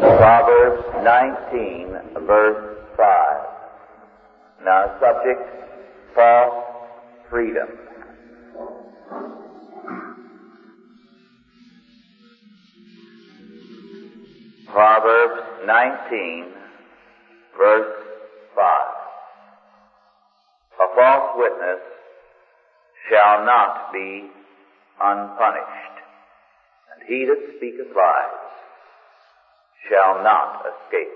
Proverbs 19, verse 5. Now, subject, false freedom. Proverbs 19, verse 5. A false witness shall not be unpunished, and he that speaketh lies shall not escape.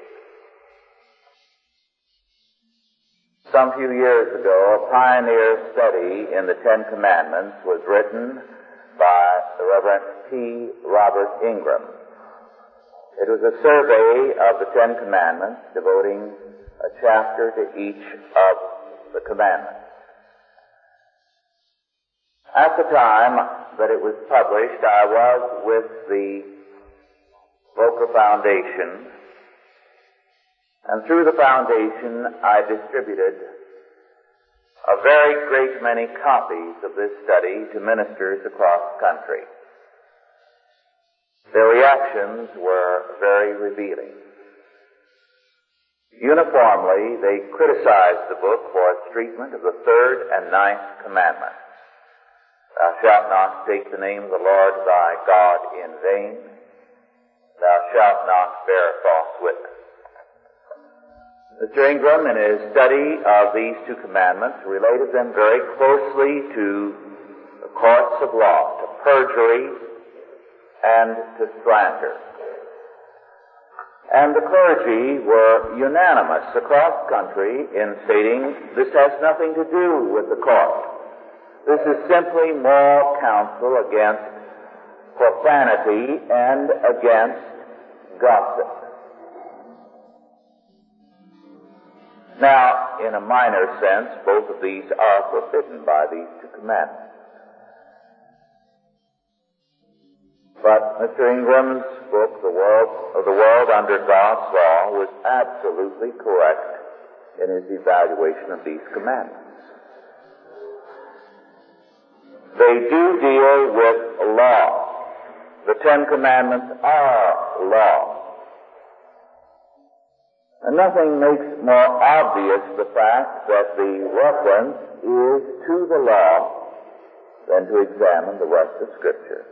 Some few years ago, a pioneer study in the Ten Commandments was written by the Reverend T. Robert Ingram. It was a survey of the Ten Commandments, devoting a chapter to each of the commandments. At the time that it was published, I was with the Volker Foundation, and through the foundation I distributed a very great many copies of this study to ministers across the country. Their reactions were very revealing. Uniformly, they criticized the book for its treatment of the third and ninth commandments. Thou shalt not take the name of the Lord thy God in vain. Thou shalt not bear false witness. Mr. Ingram, in his study of these two commandments, related them very closely to the courts of law, to perjury and to slander. And the clergy were unanimous across the country in stating this has nothing to do with the court. This is simply moral counsel against profanity and against gossip. Now, in a minor sense, both of these are forbidden by these two commandments. But Mr. Ingram's book, The World, of the World Under God's Law, was absolutely correct in his evaluation of these commandments. They do deal with law. The Ten Commandments are law. And nothing makes more obvious the fact that the reference is to the law than to examine the rest of Scripture.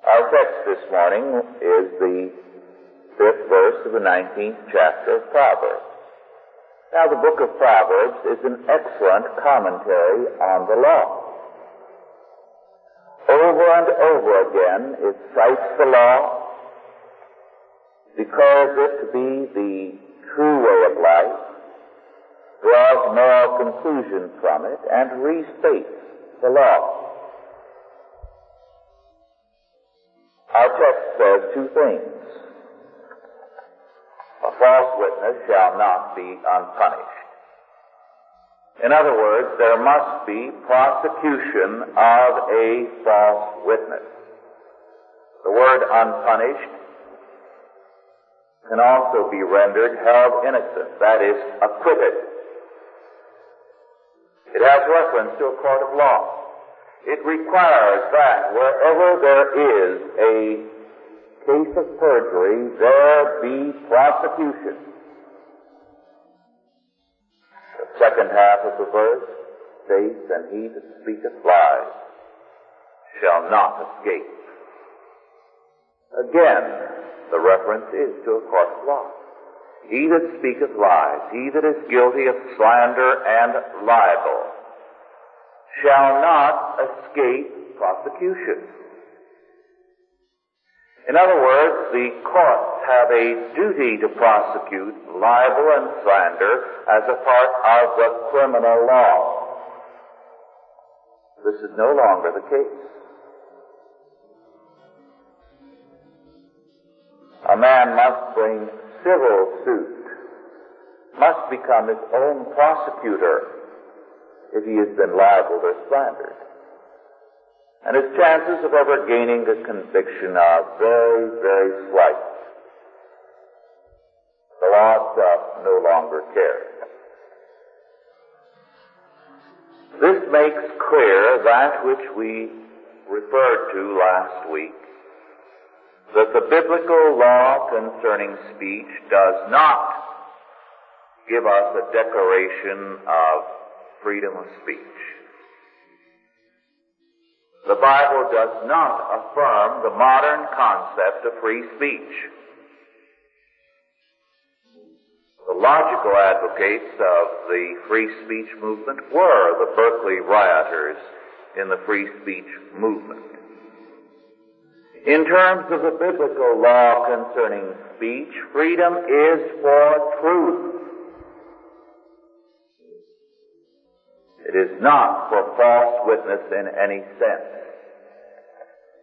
Our text this morning is the fifth verse of the 19th chapter of Proverbs. Now the book of Proverbs is an excellent commentary on the law. Over and over again it cites the law, declares it to be the true way of life, draws moral conclusions from it, and restates the law. Our text says two things. A false witness shall not be unpunished. In other words, there must be prosecution of a false witness. The word unpunished can also be rendered held innocent, that is, acquitted. It has reference to a court of law. It requires that wherever there is a case of perjury, there be prosecution. The second half of the verse states, And he that speaketh lies shall not escape. Again, the reference is to a court of law. He that speaketh lies, he that is guilty of slander and libel, shall not escape prosecution. In other words, the courts have a duty to prosecute libel and slander as a part of the criminal law. This is no longer the case. A man must bring civil suit, must become his own prosecutor if he has been libeled or slandered. And his chances of ever gaining a conviction are very, very slight. The law itself no longer cares. This makes clear that which we referred to last week that the biblical law concerning speech does not give us a declaration of freedom of speech. The Bible does not affirm the modern concept of free speech. The logical advocates of the free speech movement were the Berkeley rioters in the free speech movement. In terms of the biblical law concerning speech, freedom is for truth. It is not for false witness in any sense.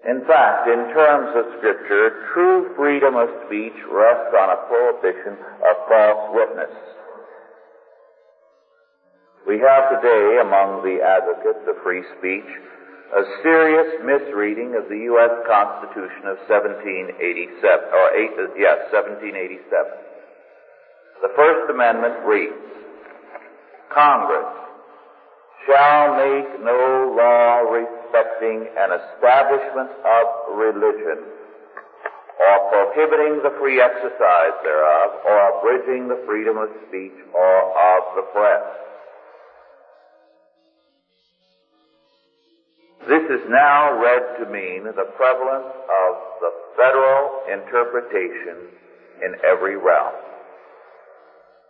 In fact, in terms of scripture, true freedom of speech rests on a prohibition of false witness. We have today among the advocates of free speech a serious misreading of the U.S. Constitution of 1787, or eight, yes, 1787. The First Amendment reads, Congress shall make no law respecting an establishment of religion, or prohibiting the free exercise thereof, or abridging the freedom of speech or of the press. This is now read to mean the prevalence of the federal interpretation in every realm.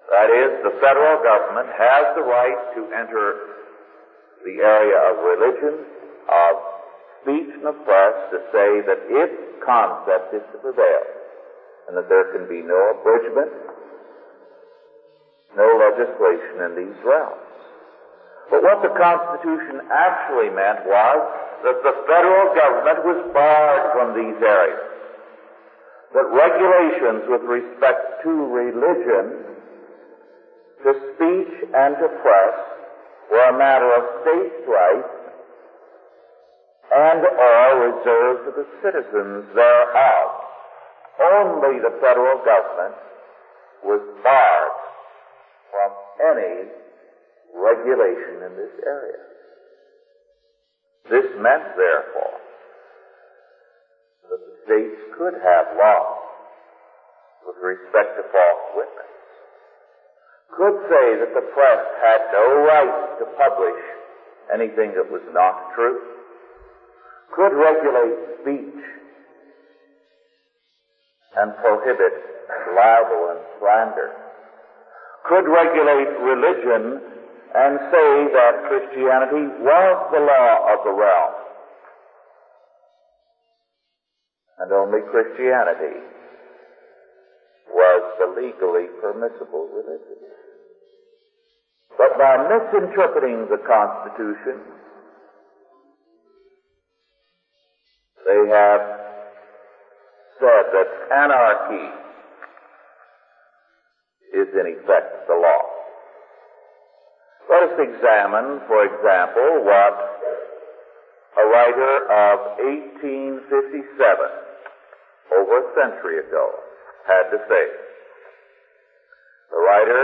That is, the federal government has the right to enter the area of religion, of speech and of press to say that its concept is to prevail and that there can be no abridgment, no legislation in these realms. But what the Constitution actually meant was that the federal government was barred from these areas. That regulations with respect to religion, to speech and to press were a matter of state rights and are reserved to the citizens thereof. Only the federal government was barred from any regulation in this area. This meant, therefore, that the states could have laws with respect to false witness could say that the press had no right to publish anything that was not true, could regulate speech and prohibit libel and slander, could regulate religion and say that Christianity was the law of the realm. And only Christianity was the legally permissible religion. But by misinterpreting the Constitution, they have said that anarchy is in effect the law. Let us examine, for example, what a writer of 1857, over a century ago, had to say. The writer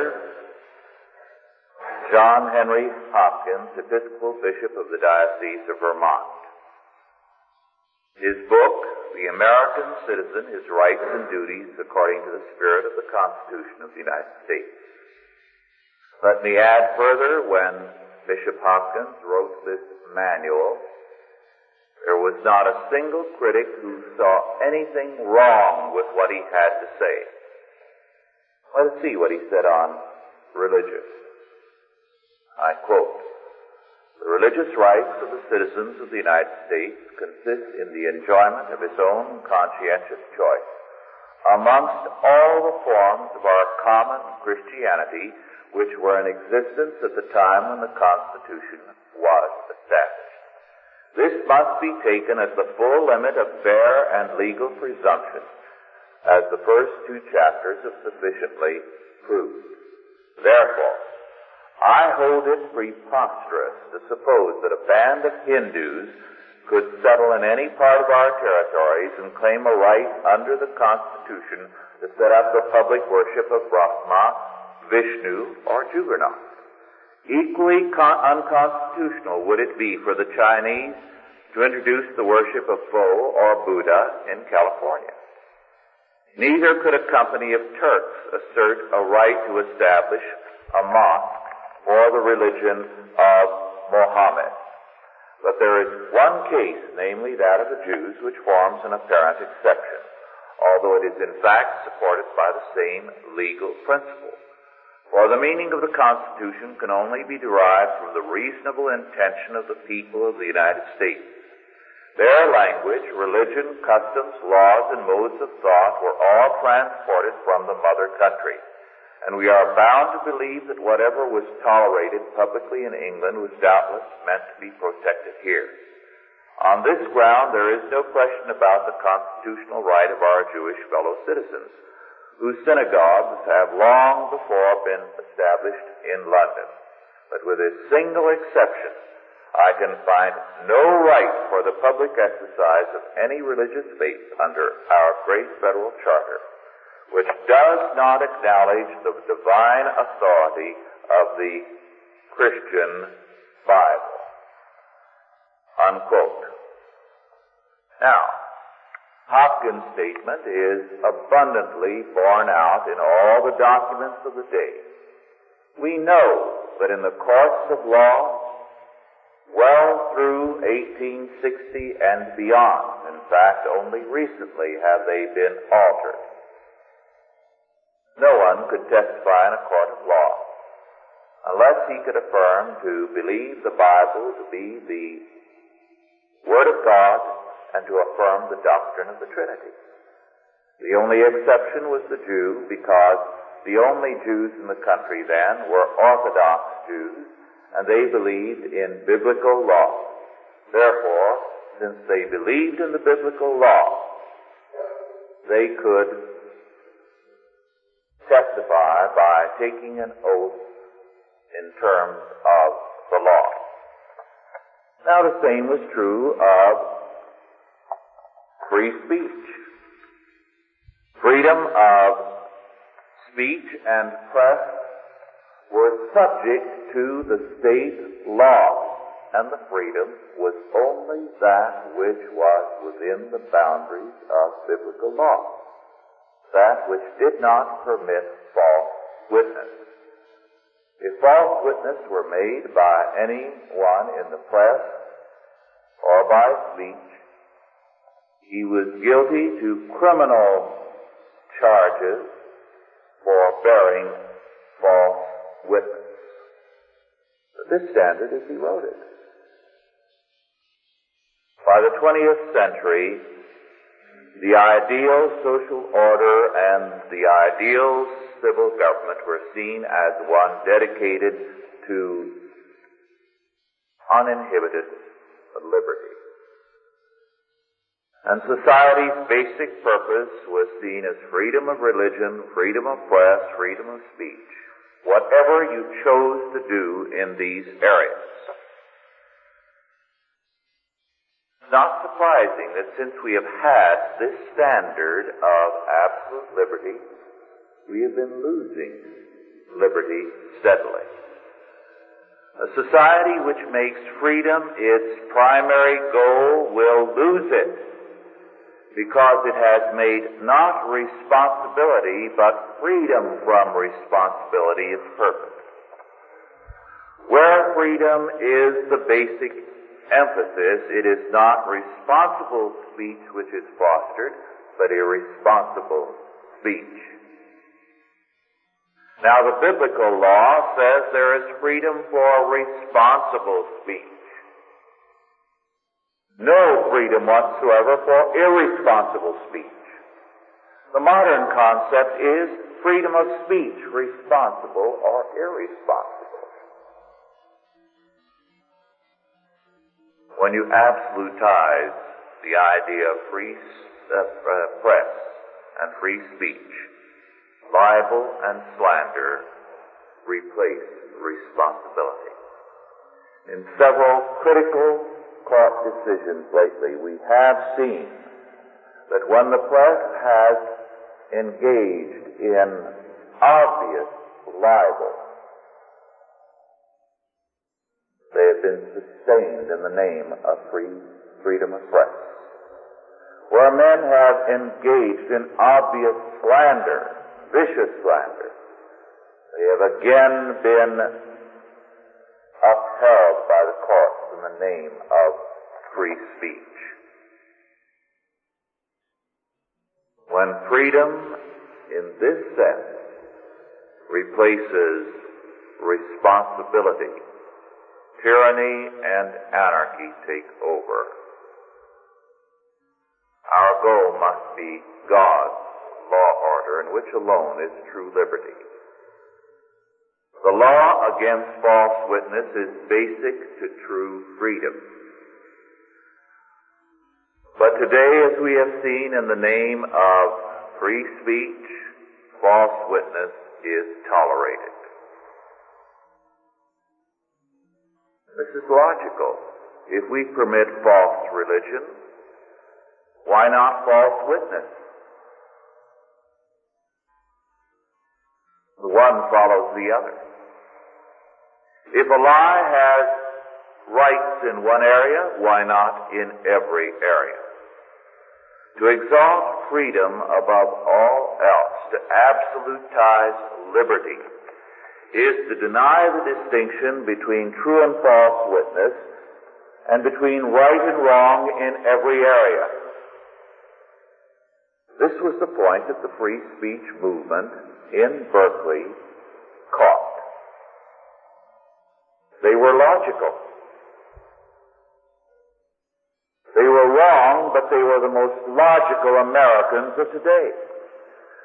John Henry Hopkins, Episcopal Bishop of the Diocese of Vermont. His book, The American Citizen, His Rights and Duties According to the Spirit of the Constitution of the United States. Let me add further, when Bishop Hopkins wrote this manual, there was not a single critic who saw anything wrong with what he had to say. Let's see what he said on religion. I quote, the religious rights of the citizens of the United States consist in the enjoyment of his own conscientious choice amongst all the forms of our common Christianity which were in existence at the time when the Constitution was established. This must be taken as the full limit of fair and legal presumption, as the first two chapters have sufficiently proved. Therefore, I hold it preposterous to suppose that a band of Hindus could settle in any part of our territories and claim a right under the Constitution to set up the public worship of Brahma, Vishnu, or Juggernaut. Equally con- unconstitutional would it be for the Chinese to introduce the worship of Fo or Buddha in California. Neither could a company of Turks assert a right to establish a mosque for the religion of Mohammed. But there is one case, namely that of the Jews, which forms an apparent exception, although it is in fact supported by the same legal principle. For the meaning of the Constitution can only be derived from the reasonable intention of the people of the United States. Their language, religion, customs, laws, and modes of thought were all transported from the mother country. And we are bound to believe that whatever was tolerated publicly in England was doubtless meant to be protected here. On this ground, there is no question about the constitutional right of our Jewish fellow citizens, whose synagogues have long before been established in London. But with a single exception, I can find no right for the public exercise of any religious faith under our great federal charter which does not acknowledge the divine authority of the Christian Bible. Unquote. Now, Hopkins' statement is abundantly borne out in all the documents of the day. We know that in the courts of law, well through 1860 and beyond. In fact, only recently have they been altered. No one could testify in a court of law unless he could affirm to believe the Bible to be the Word of God and to affirm the doctrine of the Trinity. The only exception was the Jew because the only Jews in the country then were Orthodox Jews and they believed in biblical law. Therefore, since they believed in the biblical law, they could testify by taking an oath in terms of the law. Now the same was true of free speech. Freedom of speech and press were subject to the state law, and the freedom was only that which was within the boundaries of biblical law, that which did not permit false witness. If false witness were made by anyone in the press or by speech, he was guilty to criminal charges for bearing false witness. But this standard is eroded. By the 20th century, the ideal social order and the ideal civil government were seen as one dedicated to uninhibited liberty. And society's basic purpose was seen as freedom of religion, freedom of press, freedom of speech. Whatever you chose to do in these areas. Not surprising that since we have had this standard of absolute liberty, we have been losing liberty steadily. A society which makes freedom its primary goal will lose it because it has made not responsibility but freedom from responsibility its purpose. Where freedom is the basic emphasis, it is not responsible speech which is fostered, but irresponsible speech. Now the biblical law says there is freedom for responsible speech. No freedom whatsoever for irresponsible speech. The modern concept is freedom of speech, responsible or irresponsible. When you absolutize the idea of free uh, press and free speech, libel and slander replace responsibility. In several critical court decisions lately, we have seen that when the press has engaged in obvious libel, they have been sustained in the name of free freedom of press. Where men have engaged in obvious slander, vicious slander, they have again been upheld by the courts in the name of free speech. When freedom in this sense replaces responsibility, tyranny and anarchy take over. Our goal must be God's law order in which alone is true liberty. The law against false witness is basic to true freedom. But today, as we have seen in the name of free speech, false witness is tolerated. This is logical. If we permit false religion, why not false witness? The one follows the other. If a lie has rights in one area, why not in every area? To exalt freedom above all else, to absolutize liberty, is to deny the distinction between true and false witness and between right and wrong in every area. This was the point that the free speech movement in Berkeley caught. They were logical. They were wrong, but they were the most logical Americans of today.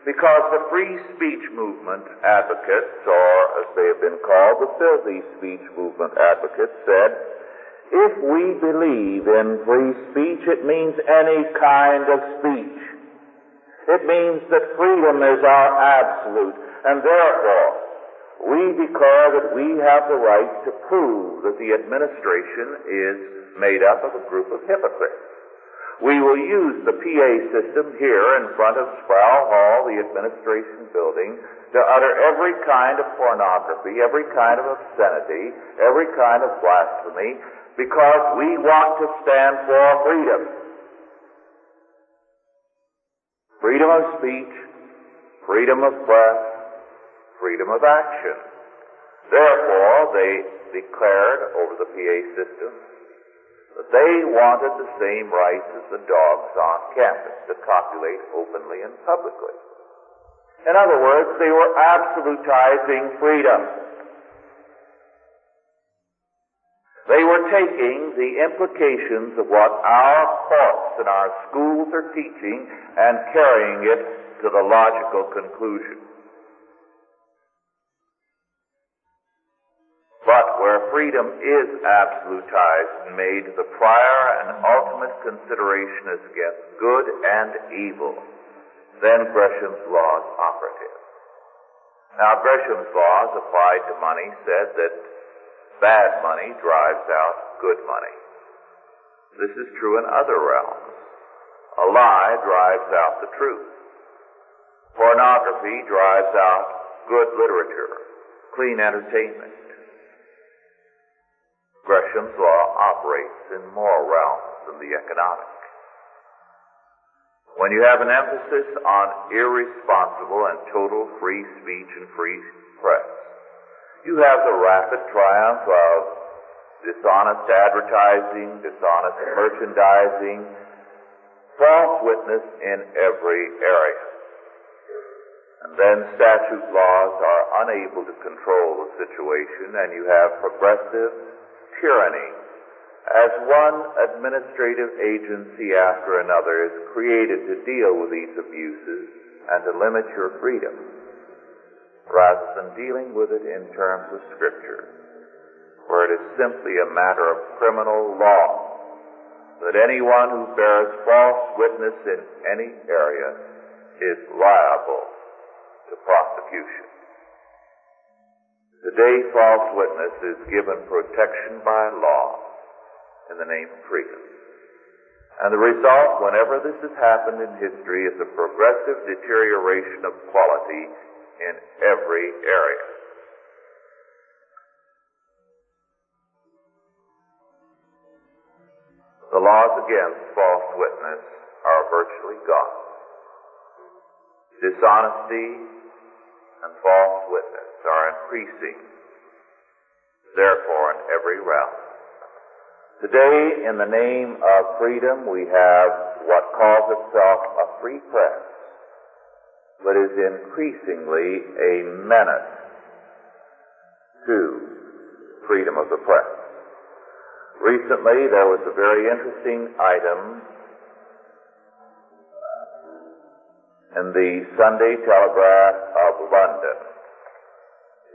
Because the free speech movement advocates, or as they have been called, the filthy speech movement advocates, said, if we believe in free speech, it means any kind of speech. It means that freedom is our absolute, and therefore we declare that we have the right to prove that the administration is made up of a group of hypocrites. We will use the PA system here in front of Sproul Hall, the administration building, to utter every kind of pornography, every kind of obscenity, every kind of blasphemy, because we want to stand for freedom. Freedom of speech, freedom of press, freedom of action. Therefore, they declared over the PA system that they wanted the same rights as the dogs on campus to copulate openly and publicly. In other words, they were absolutizing freedom. They were taking the implications of what our courts and our schools are teaching and carrying it to the logical conclusion. Freedom is absolutized and made the prior and ultimate consideration is against good and evil, then Gresham's law is operative. Now, Gresham's laws applied to money said that bad money drives out good money. This is true in other realms. A lie drives out the truth. Pornography drives out good literature, clean entertainment. Gresham's law operates in more realms than the economic. When you have an emphasis on irresponsible and total free speech and free press, you have the rapid triumph of dishonest advertising, dishonest merchandising, false witness in every area. And then statute laws are unable to control the situation, and you have progressive tyranny as one administrative agency after another is created to deal with these abuses and to limit your freedom, rather than dealing with it in terms of Scripture, where it is simply a matter of criminal law that anyone who bears false witness in any area is liable to prosecution. Today, false witness is given protection by law in the name of freedom. And the result, whenever this has happened in history, is a progressive deterioration of quality in every area. The laws against false witness are virtually gone. Dishonesty and false witness are increasing, therefore, in every realm. Today, in the name of freedom, we have what calls itself a free press, but is increasingly a menace to freedom of the press. Recently, there was a very interesting item in the Sunday Telegraph of London.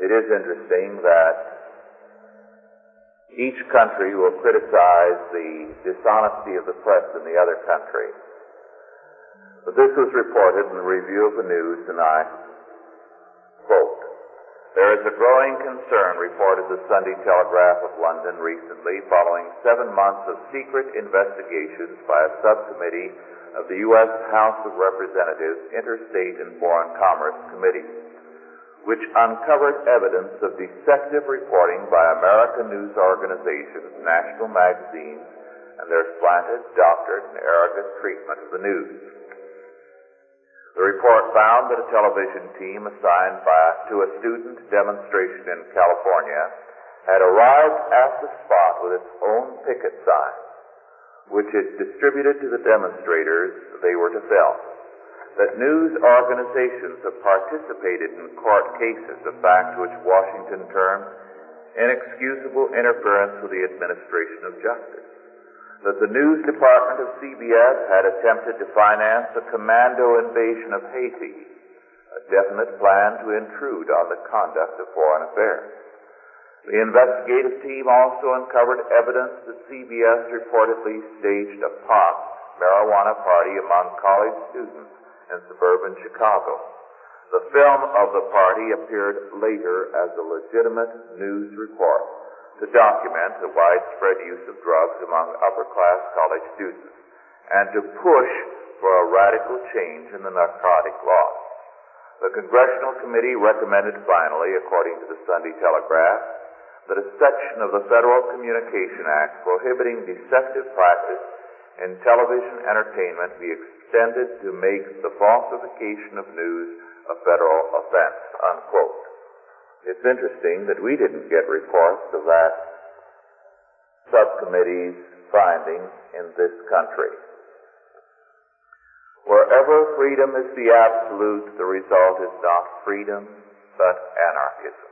It is interesting that each country will criticize the dishonesty of the press in the other country. But this was reported in the review of the news, I quote, there is a growing concern, reported the Sunday Telegraph of London recently, following seven months of secret investigations by a subcommittee of the U.S. House of Representatives Interstate and Foreign Commerce Committee, which uncovered evidence of deceptive reporting by American news organizations, national magazines, and their slanted, doctored, and arrogant treatment of the news. The report found that a television team assigned by, to a student demonstration in California had arrived at the spot with its own picket sign, which it distributed to the demonstrators they were to film. That news organizations have participated in court cases, a fact which Washington termed inexcusable interference with the administration of justice that the news department of CBS had attempted to finance a commando invasion of Haiti, a definite plan to intrude on the conduct of foreign affairs. The investigative team also uncovered evidence that CBS reportedly staged a pot marijuana party among college students in suburban Chicago. The film of the party appeared later as a legitimate news report to document the widespread use of drugs among upper class college students and to push for a radical change in the narcotic laws. The Congressional Committee recommended finally, according to the Sunday Telegraph, that a section of the Federal Communication Act prohibiting deceptive practice in television entertainment be extended to make the falsification of news a federal offense, unquote. It's interesting that we didn't get reports of that subcommittee's findings in this country. Wherever freedom is the absolute, the result is not freedom, but anarchism.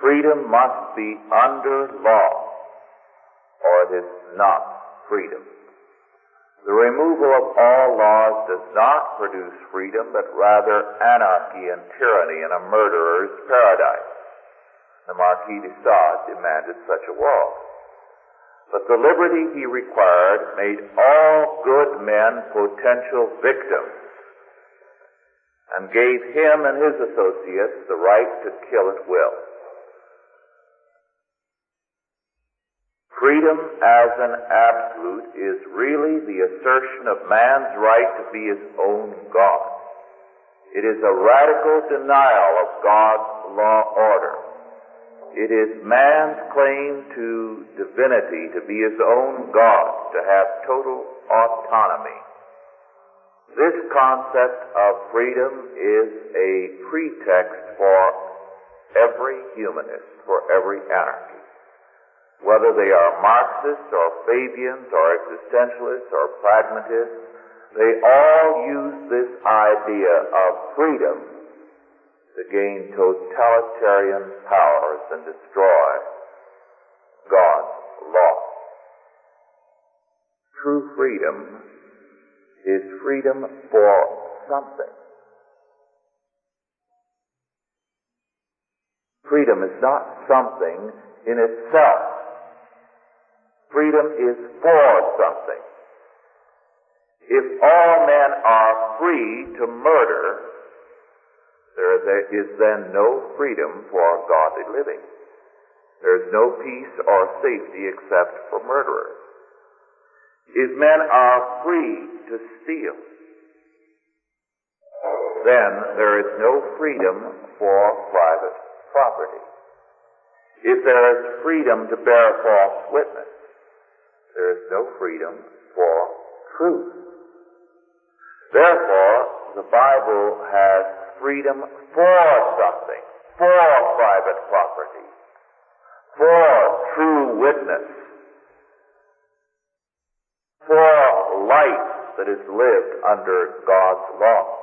Freedom must be under law, or it is not freedom. The removal of all laws does not produce freedom, but rather anarchy and tyranny and a murderer's paradise. The Marquis de Sade demanded such a world. But the liberty he required made all good men potential victims and gave him and his associates the right to kill at will. Freedom as an absolute is really the assertion of man's right to be his own God. It is a radical denial of God's law order. It is man's claim to divinity, to be his own God, to have total autonomy. This concept of freedom is a pretext for every humanist, for every anarchist whether they are Marxists or Fabians or existentialists or pragmatists, they all use this idea of freedom to gain totalitarian powers and destroy God's law. True freedom is freedom for something. Freedom is not something in itself. Freedom is for something. If all men are free to murder, there is then no freedom for godly living. There is no peace or safety except for murderers. If men are free to steal, then there is no freedom for private property. If there is freedom to bear false witness, there is no freedom for truth. Therefore, the Bible has freedom for something, for private property, for true witness, for life that is lived under God's law.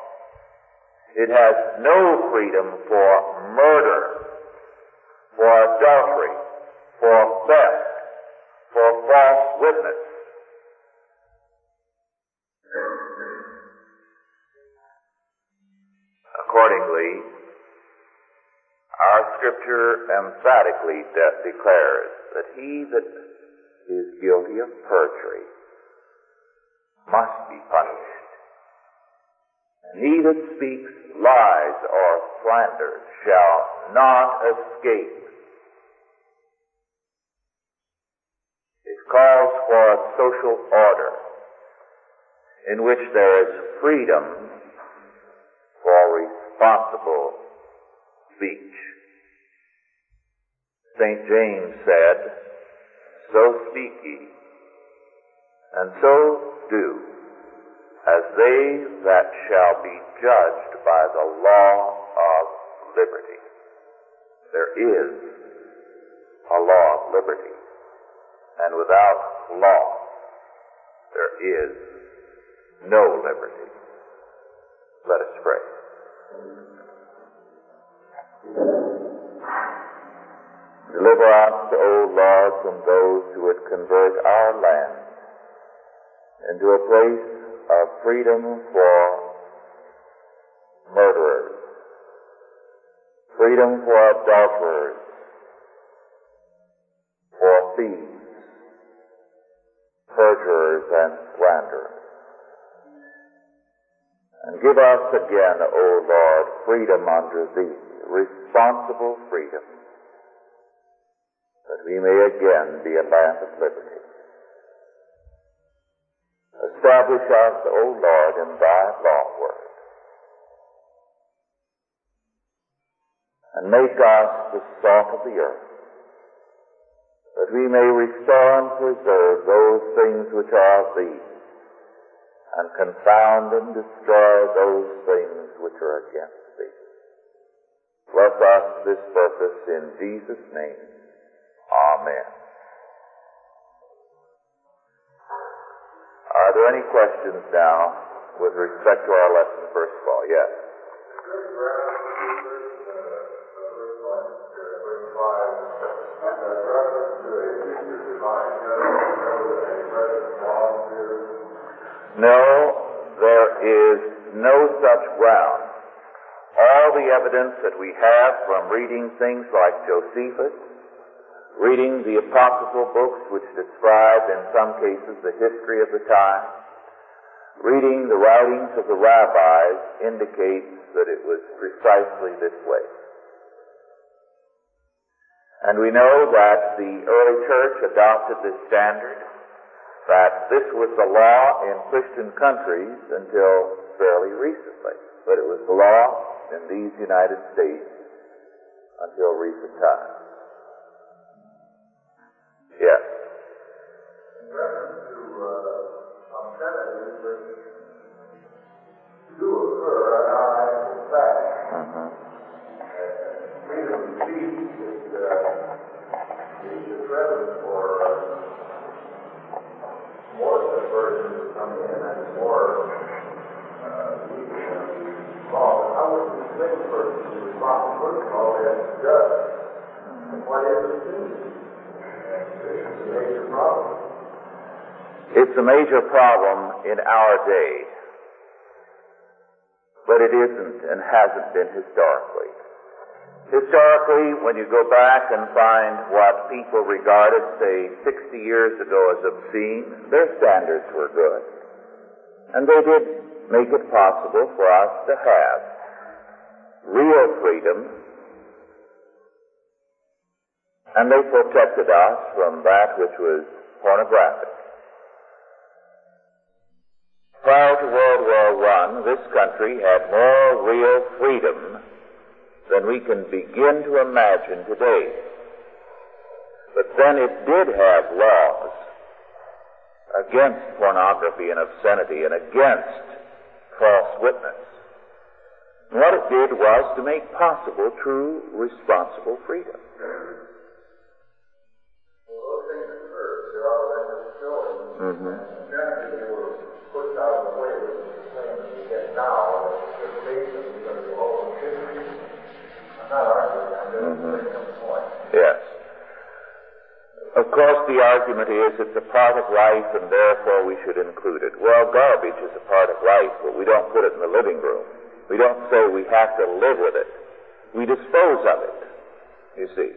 It has no freedom for murder, for adultery, for theft, for false witness. Accordingly, our scripture emphatically de- declares that he that is guilty of perjury must be punished. And he that speaks lies or slanders shall not escape. Calls for a social order in which there is freedom for responsible speech. St. James said, So speak ye, and so do, as they that shall be judged by the law of liberty. There is a law of liberty, and without law, there is no liberty. Let us pray. Deliver us, O Lord, from those who would convert our land into a place of freedom for murderers, freedom for adulterers, for thieves, perjurers, and slanderers. And give us again, O Lord, freedom under Thee, responsible freedom, that we may again be a land of liberty. Establish us, O Lord, in Thy law word, and make us the salt of the earth, that we may restore and preserve those things which are of Thee, and confound and destroy those things which are against Thee. Bless us this purpose in Jesus' name. Amen. Are there any questions now with respect to our lesson, first of all? Yes. No, there is no such ground. All the evidence that we have from reading things like Josephus, reading the apocryphal books which describe in some cases the history of the time, reading the writings of the rabbis indicates that it was precisely this way. And we know that the early church adopted this standard, that this was the law in Christian countries until fairly recently, but it was the law in these United States until recent times. Yes. And more uh, legal law. But how would the same person who is responsible for the law as judge? What is speech? And it's a major problem. It's a major problem in our day, but it isn't and hasn't been historically. Historically, when you go back and find what people regarded, say, 60 years ago as obscene, their standards were good. And they did make it possible for us to have real freedom, and they protected us from that which was pornographic. Prior to World War I, this country had more real freedom than we can begin to imagine today. But then it did have laws against pornography and obscenity and against false witness. And what it did was to make possible true, responsible freedom. Well, those things occurred. There are records showing Mm-hmm. generally they were pushed out of the way with the claim that we get now that the basis because of all the history. I'm not arguing, I'm just Mhm. making a point. Yes. Of course, the argument is it's a part of life and therefore we should include it. Well, garbage is a part of life, but we don't put it in the living room. We don't say we have to live with it. We dispose of it, you see.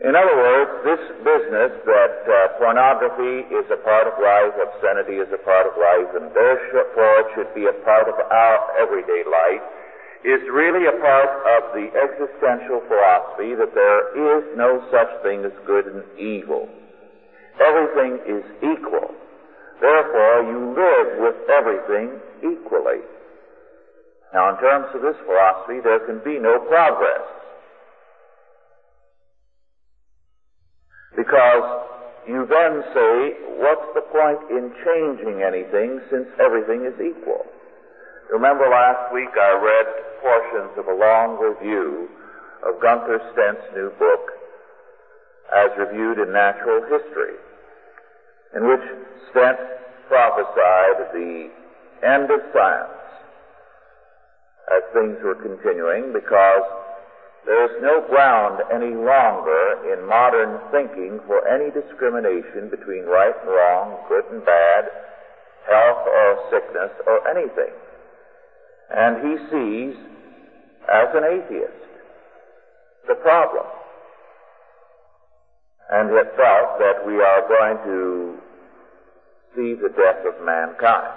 In other words, this business that uh, pornography is a part of life, obscenity is a part of life, and therefore it should be a part of our everyday life, is really a part of the existential philosophy that there is no such thing as good and evil. Everything is equal. Therefore, you live with everything equally. Now, in terms of this philosophy, there can be no progress. Because you then say, what's the point in changing anything since everything is equal? Remember last week I read portions of a long review of Gunther Stent's new book, as reviewed in Natural History, in which Stent prophesied the end of science as things were continuing because there is no ground any longer in modern thinking for any discrimination between right and wrong, good and bad, health or sickness or anything. And he sees, as an atheist, the problem. And it felt that we are going to see the death of mankind.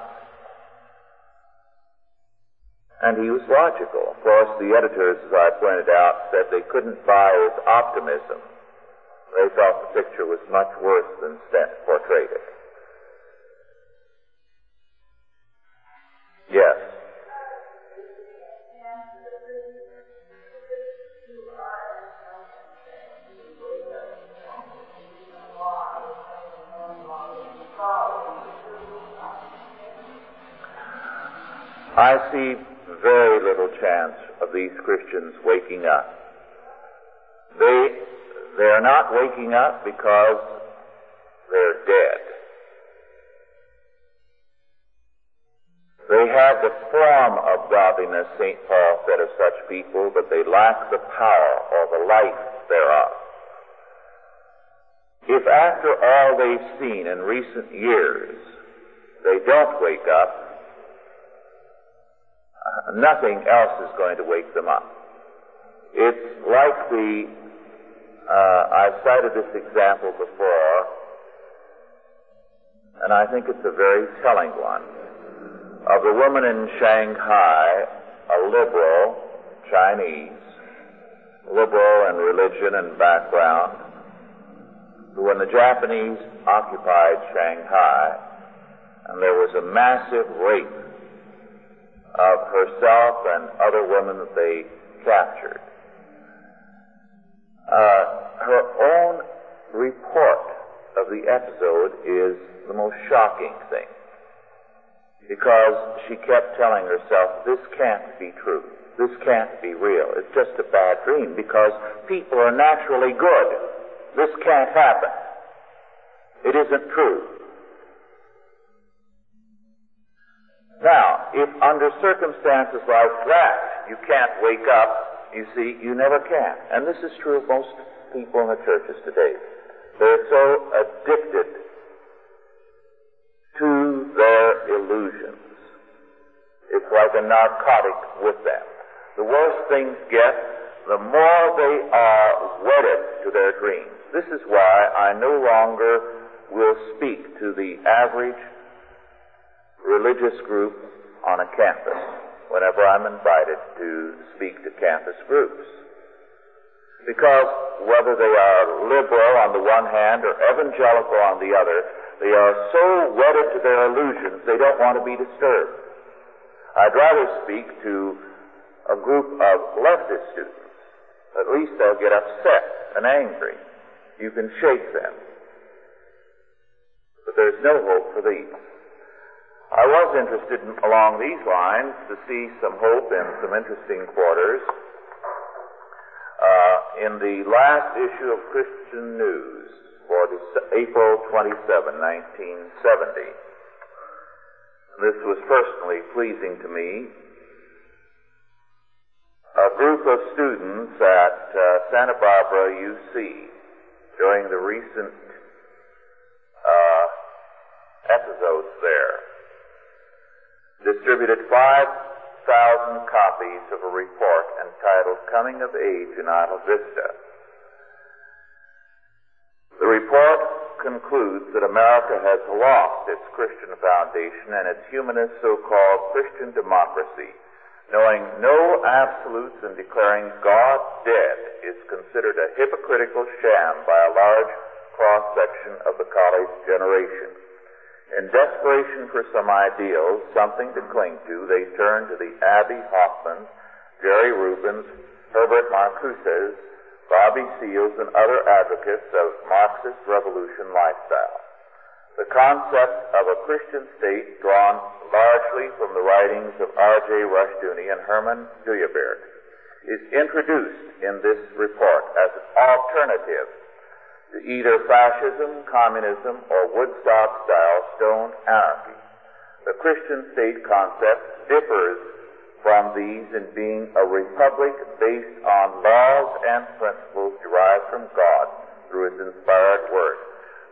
And he was logical. Of course, the editors, as I pointed out, said they couldn't buy his optimism. They thought the picture was much worse than Stent portrayed it. Yes. I see very little chance of these Christians waking up. They, they are not waking up because they're dead. They have the form of godliness, St. Paul said of such people, but they lack the power or the life thereof. If after all they've seen in recent years, they don't wake up, nothing else is going to wake them up. It's like the, uh, I've cited this example before, and I think it's a very telling one, of the woman in Shanghai, a liberal Chinese, liberal in religion and background, who when the Japanese occupied Shanghai, and there was a massive rape of herself and other women that they captured. Uh, her own report of the episode is the most shocking thing because she kept telling herself, this can't be true. This can't be real. It's just a bad dream because people are naturally good. This can't happen. It isn't true. Now, if under circumstances like that you can't wake up, you see, you never can. And this is true of most people in the churches today. They're so addicted to their illusions. It's like a narcotic with them. The worse things get, the more they are wedded to their dreams. This is why I no longer will speak to the average religious group on a campus whenever I'm invited to speak to campus groups. Because whether they are liberal on the one hand or evangelical on the other, they are so wedded to their illusions they don't want to be disturbed. I'd rather speak to a group of leftist students. At least they'll get upset and angry. You can shake them. But there's no hope for these. I was interested in, along these lines to see some hope in some interesting quarters. Uh, in the last issue of Christian News for April 27, 1970, this was personally pleasing to me. A group of students at uh, Santa Barbara UC during the recent uh, episodes there distributed 5,000 copies of a report entitled Coming of Age in Isla Vista. The report concludes that America has lost its Christian foundation and its humanist so-called Christian democracy. Knowing no absolutes and declaring God dead is considered a hypocritical sham by a large cross-section of the college generation. In desperation for some ideals, something to cling to, they turn to the Abbie Hoffmans, Jerry Rubins, Herbert Marcuses, Bobby Seales, and other advocates of Marxist revolution lifestyle. The concept of a Christian state drawn largely from the writings of R.J. Rushdoony and Herman Dooyeweerd is introduced in this report as an alternative to either fascism, communism, or Woodstock-style stone anarchy. The Christian state concept differs from these in being a republic based on laws and principles derived from God through His inspired Word,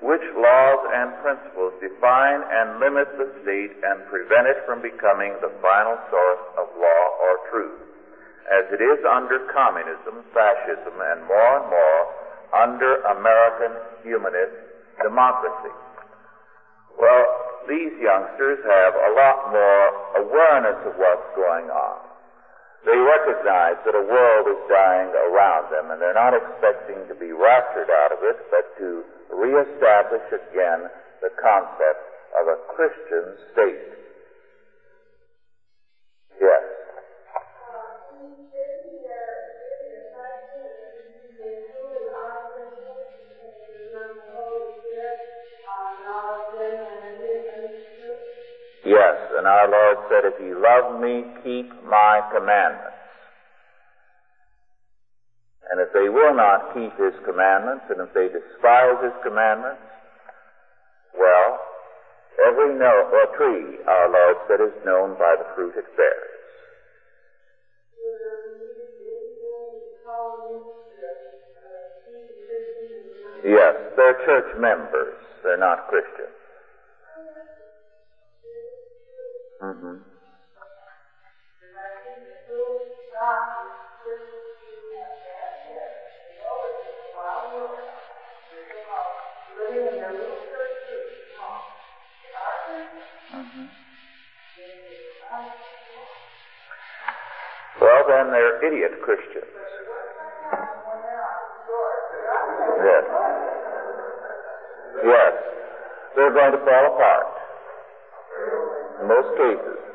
which laws and principles define and limit the state and prevent it from becoming the final source of law or truth, as it is under communism, fascism, and more and more under American humanist democracy. Well, these youngsters have a lot more awareness of what's going on. They recognize that a world is dying around them, and they're not expecting to be raptured out of it, but to reestablish again the concept of a Christian state. Yes. And our Lord said, if you love me, keep my commandments. And if they will not keep his commandments, and if they despise his commandments, well, every no, or tree, our Lord said, is known by the fruit it bears. Yes, they're church members. They're not Christians. Mm-hmm. Mm-hmm. Well, then they're idiot Christians. Yes. Yes. They're going to fall apart. Most cases.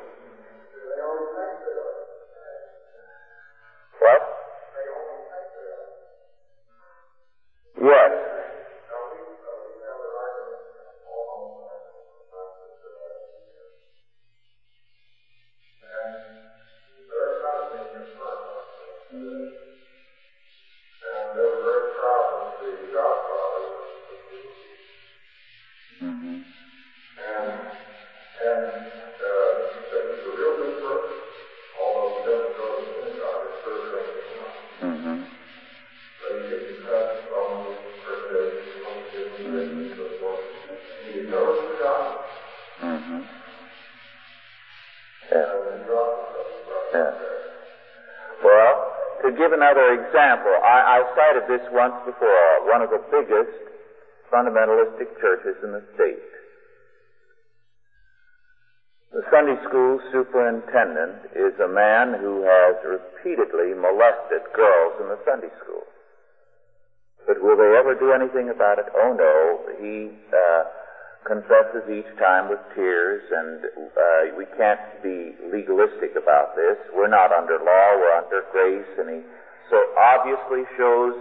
Another example, I, I cited this once before. One of the biggest fundamentalistic churches in the state. The Sunday school superintendent is a man who has repeatedly molested girls in the Sunday school. But will they ever do anything about it? Oh no. He uh, confesses each time with tears, and uh, we can't be legalistic about this. We're not under law, we're under grace, and he so obviously shows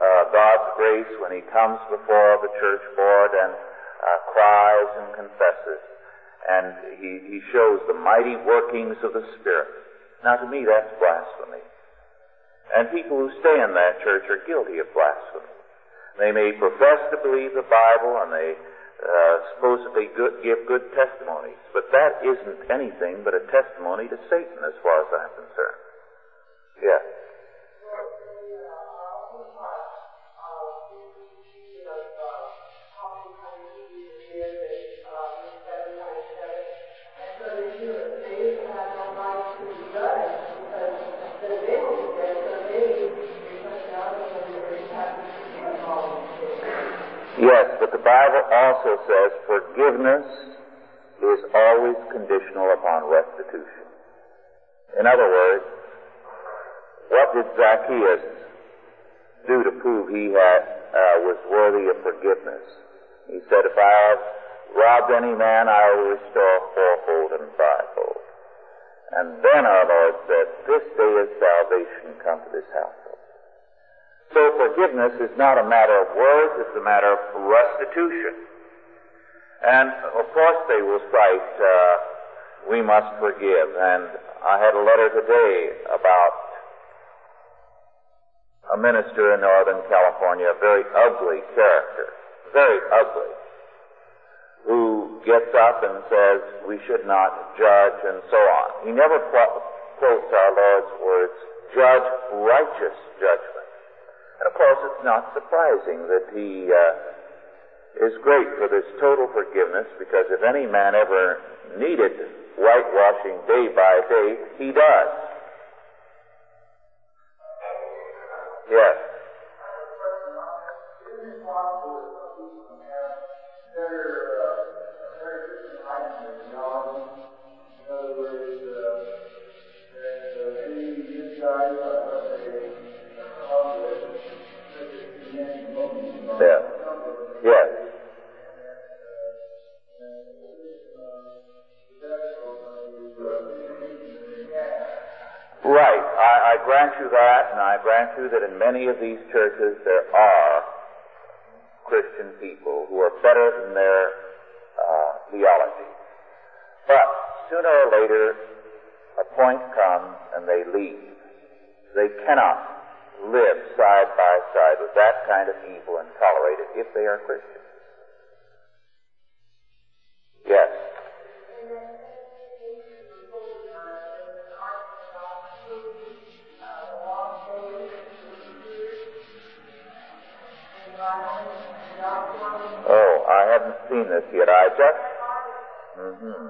uh, God's grace when he comes before the church board and uh, cries and confesses, and he, he shows the mighty workings of the Spirit. Now, to me, that's blasphemy. And people who stay in that church are guilty of blasphemy. They may profess to believe the Bible and they uh, supposedly good, give good testimonies, but that isn't anything but a testimony to Satan as far as I'm concerned. Yeah. The Bible also says forgiveness is always conditional upon restitution. In other words, what did Zacchaeus do to prove he had uh, was worthy of forgiveness? He said, "If I have robbed any man, I will restore fourfold and fivefold." And then our Lord said, "This day is salvation come to this house." So forgiveness is not a matter of words, it's a matter of restitution. And of course they will cite, uh, we must forgive. And I had a letter today about a minister in Northern California, a very ugly character, very ugly, who gets up and says we should not judge and so on. He never quotes our Lord's words, judge righteous judgment. And of course, it's not surprising that he uh, is great for this total forgiveness because if any man ever needed whitewashing day by day, he does. Yes. Yes. Yes. Right. I, I grant you that, and I grant you that in many of these churches there are Christian people who are better than their uh, theology. But sooner or later, a point comes and they leave. They cannot live side by side with that kind of evil and tolerate it if they are Christians. Yes. Oh, I haven't seen this yet. I just. Mm-hmm.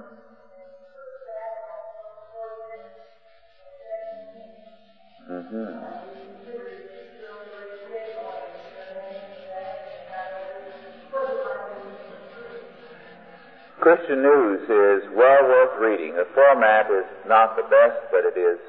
Christian News is well worth reading. The format is not the best, but it is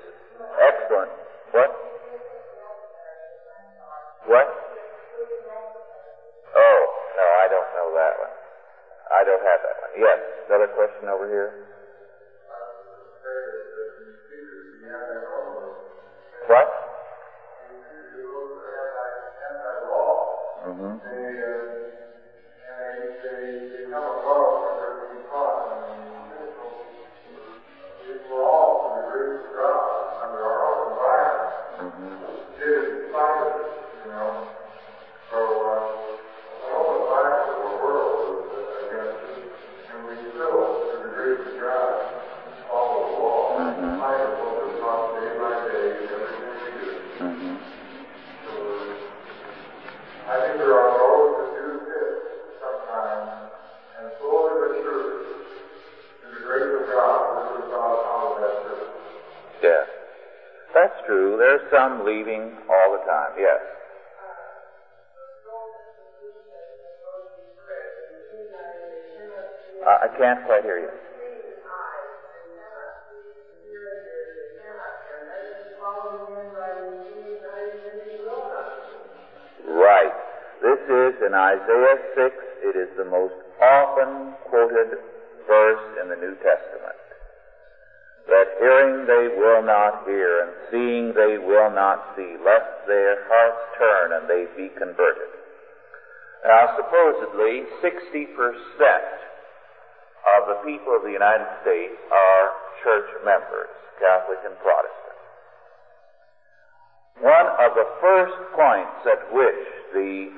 There's some leaving all the time. Yes. Uh, I can't quite hear you. Right. This is in Isaiah 6. It is the most often quoted verse in the New Testament. That hearing they will not hear, and seeing they will not see, lest their hearts turn and they be converted. Now, supposedly, 60% of the people of the United States are church members, Catholic and Protestant. One of the first points at which the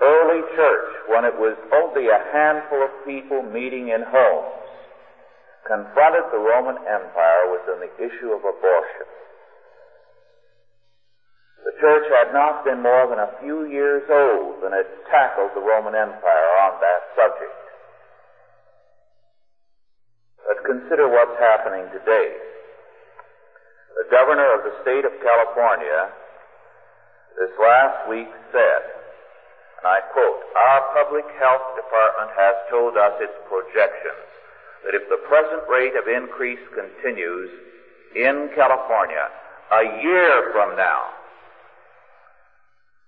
early church, when it was only a handful of people meeting in homes, confronted the Roman Empire was in the issue of abortion. The church had not been more than a few years old when it tackled the Roman Empire on that subject. But consider what's happening today. The governor of the state of California this last week said, and I quote, Our public health department has told us its projections that if the present rate of increase continues in California, a year from now,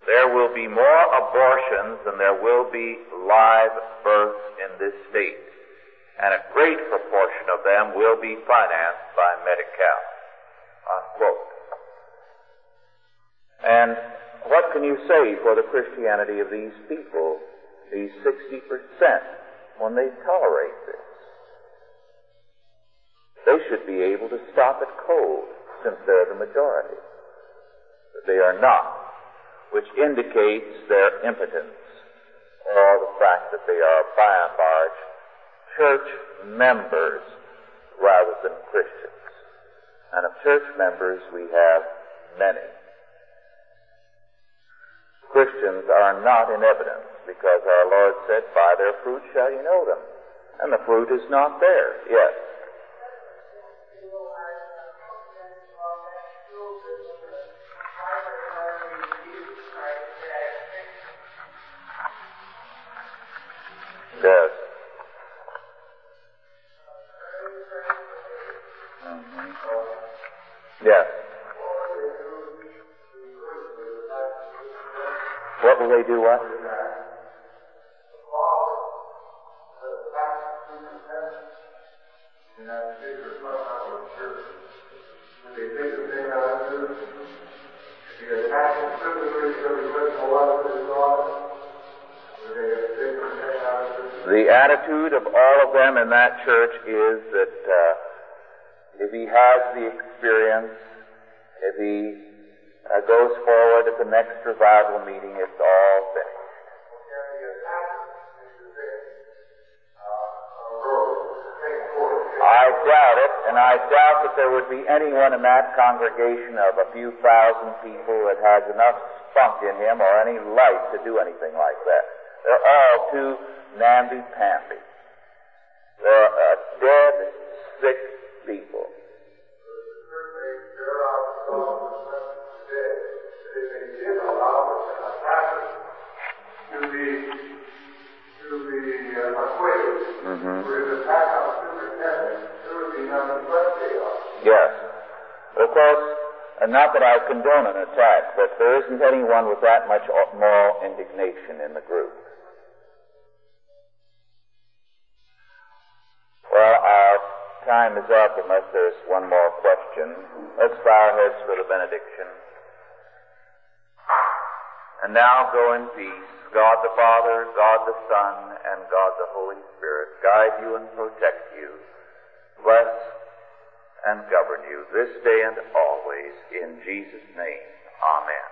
there will be more abortions than there will be live births in this state. And a great proportion of them will be financed by Medi-Cal. Unquote. And what can you say for the Christianity of these people, these 60%, when they tolerate this? They should be able to stop it cold, since they're the majority. But they are not which indicates their impotence or the fact that they are by and large church members rather than Christians. And of church members we have many. Christians are not in evidence because our Lord said, by their fruit shall you know them. And the fruit is not there yet. The attitude of all of them in that church is that uh, if he has the experience, if he uh, goes forward at the next revival meeting, it's all finished. I doubt it, and I doubt that there would be anyone in that congregation of a few thousand people that has enough spunk in him or any light to do anything like that. They're all too namby-pamby. They're uh, dead, sick people. Mm-hmm. Yes. Of course, and not that I condone an attack, but there isn't anyone with that much moral indignation in the group. Well, our time is up unless there's one more question. Let's bow our heads for the benediction. And now go in peace. God the Father, God the Son, and God the Holy Spirit guide you and protect you, bless and govern you this day and always in Jesus' name. Amen.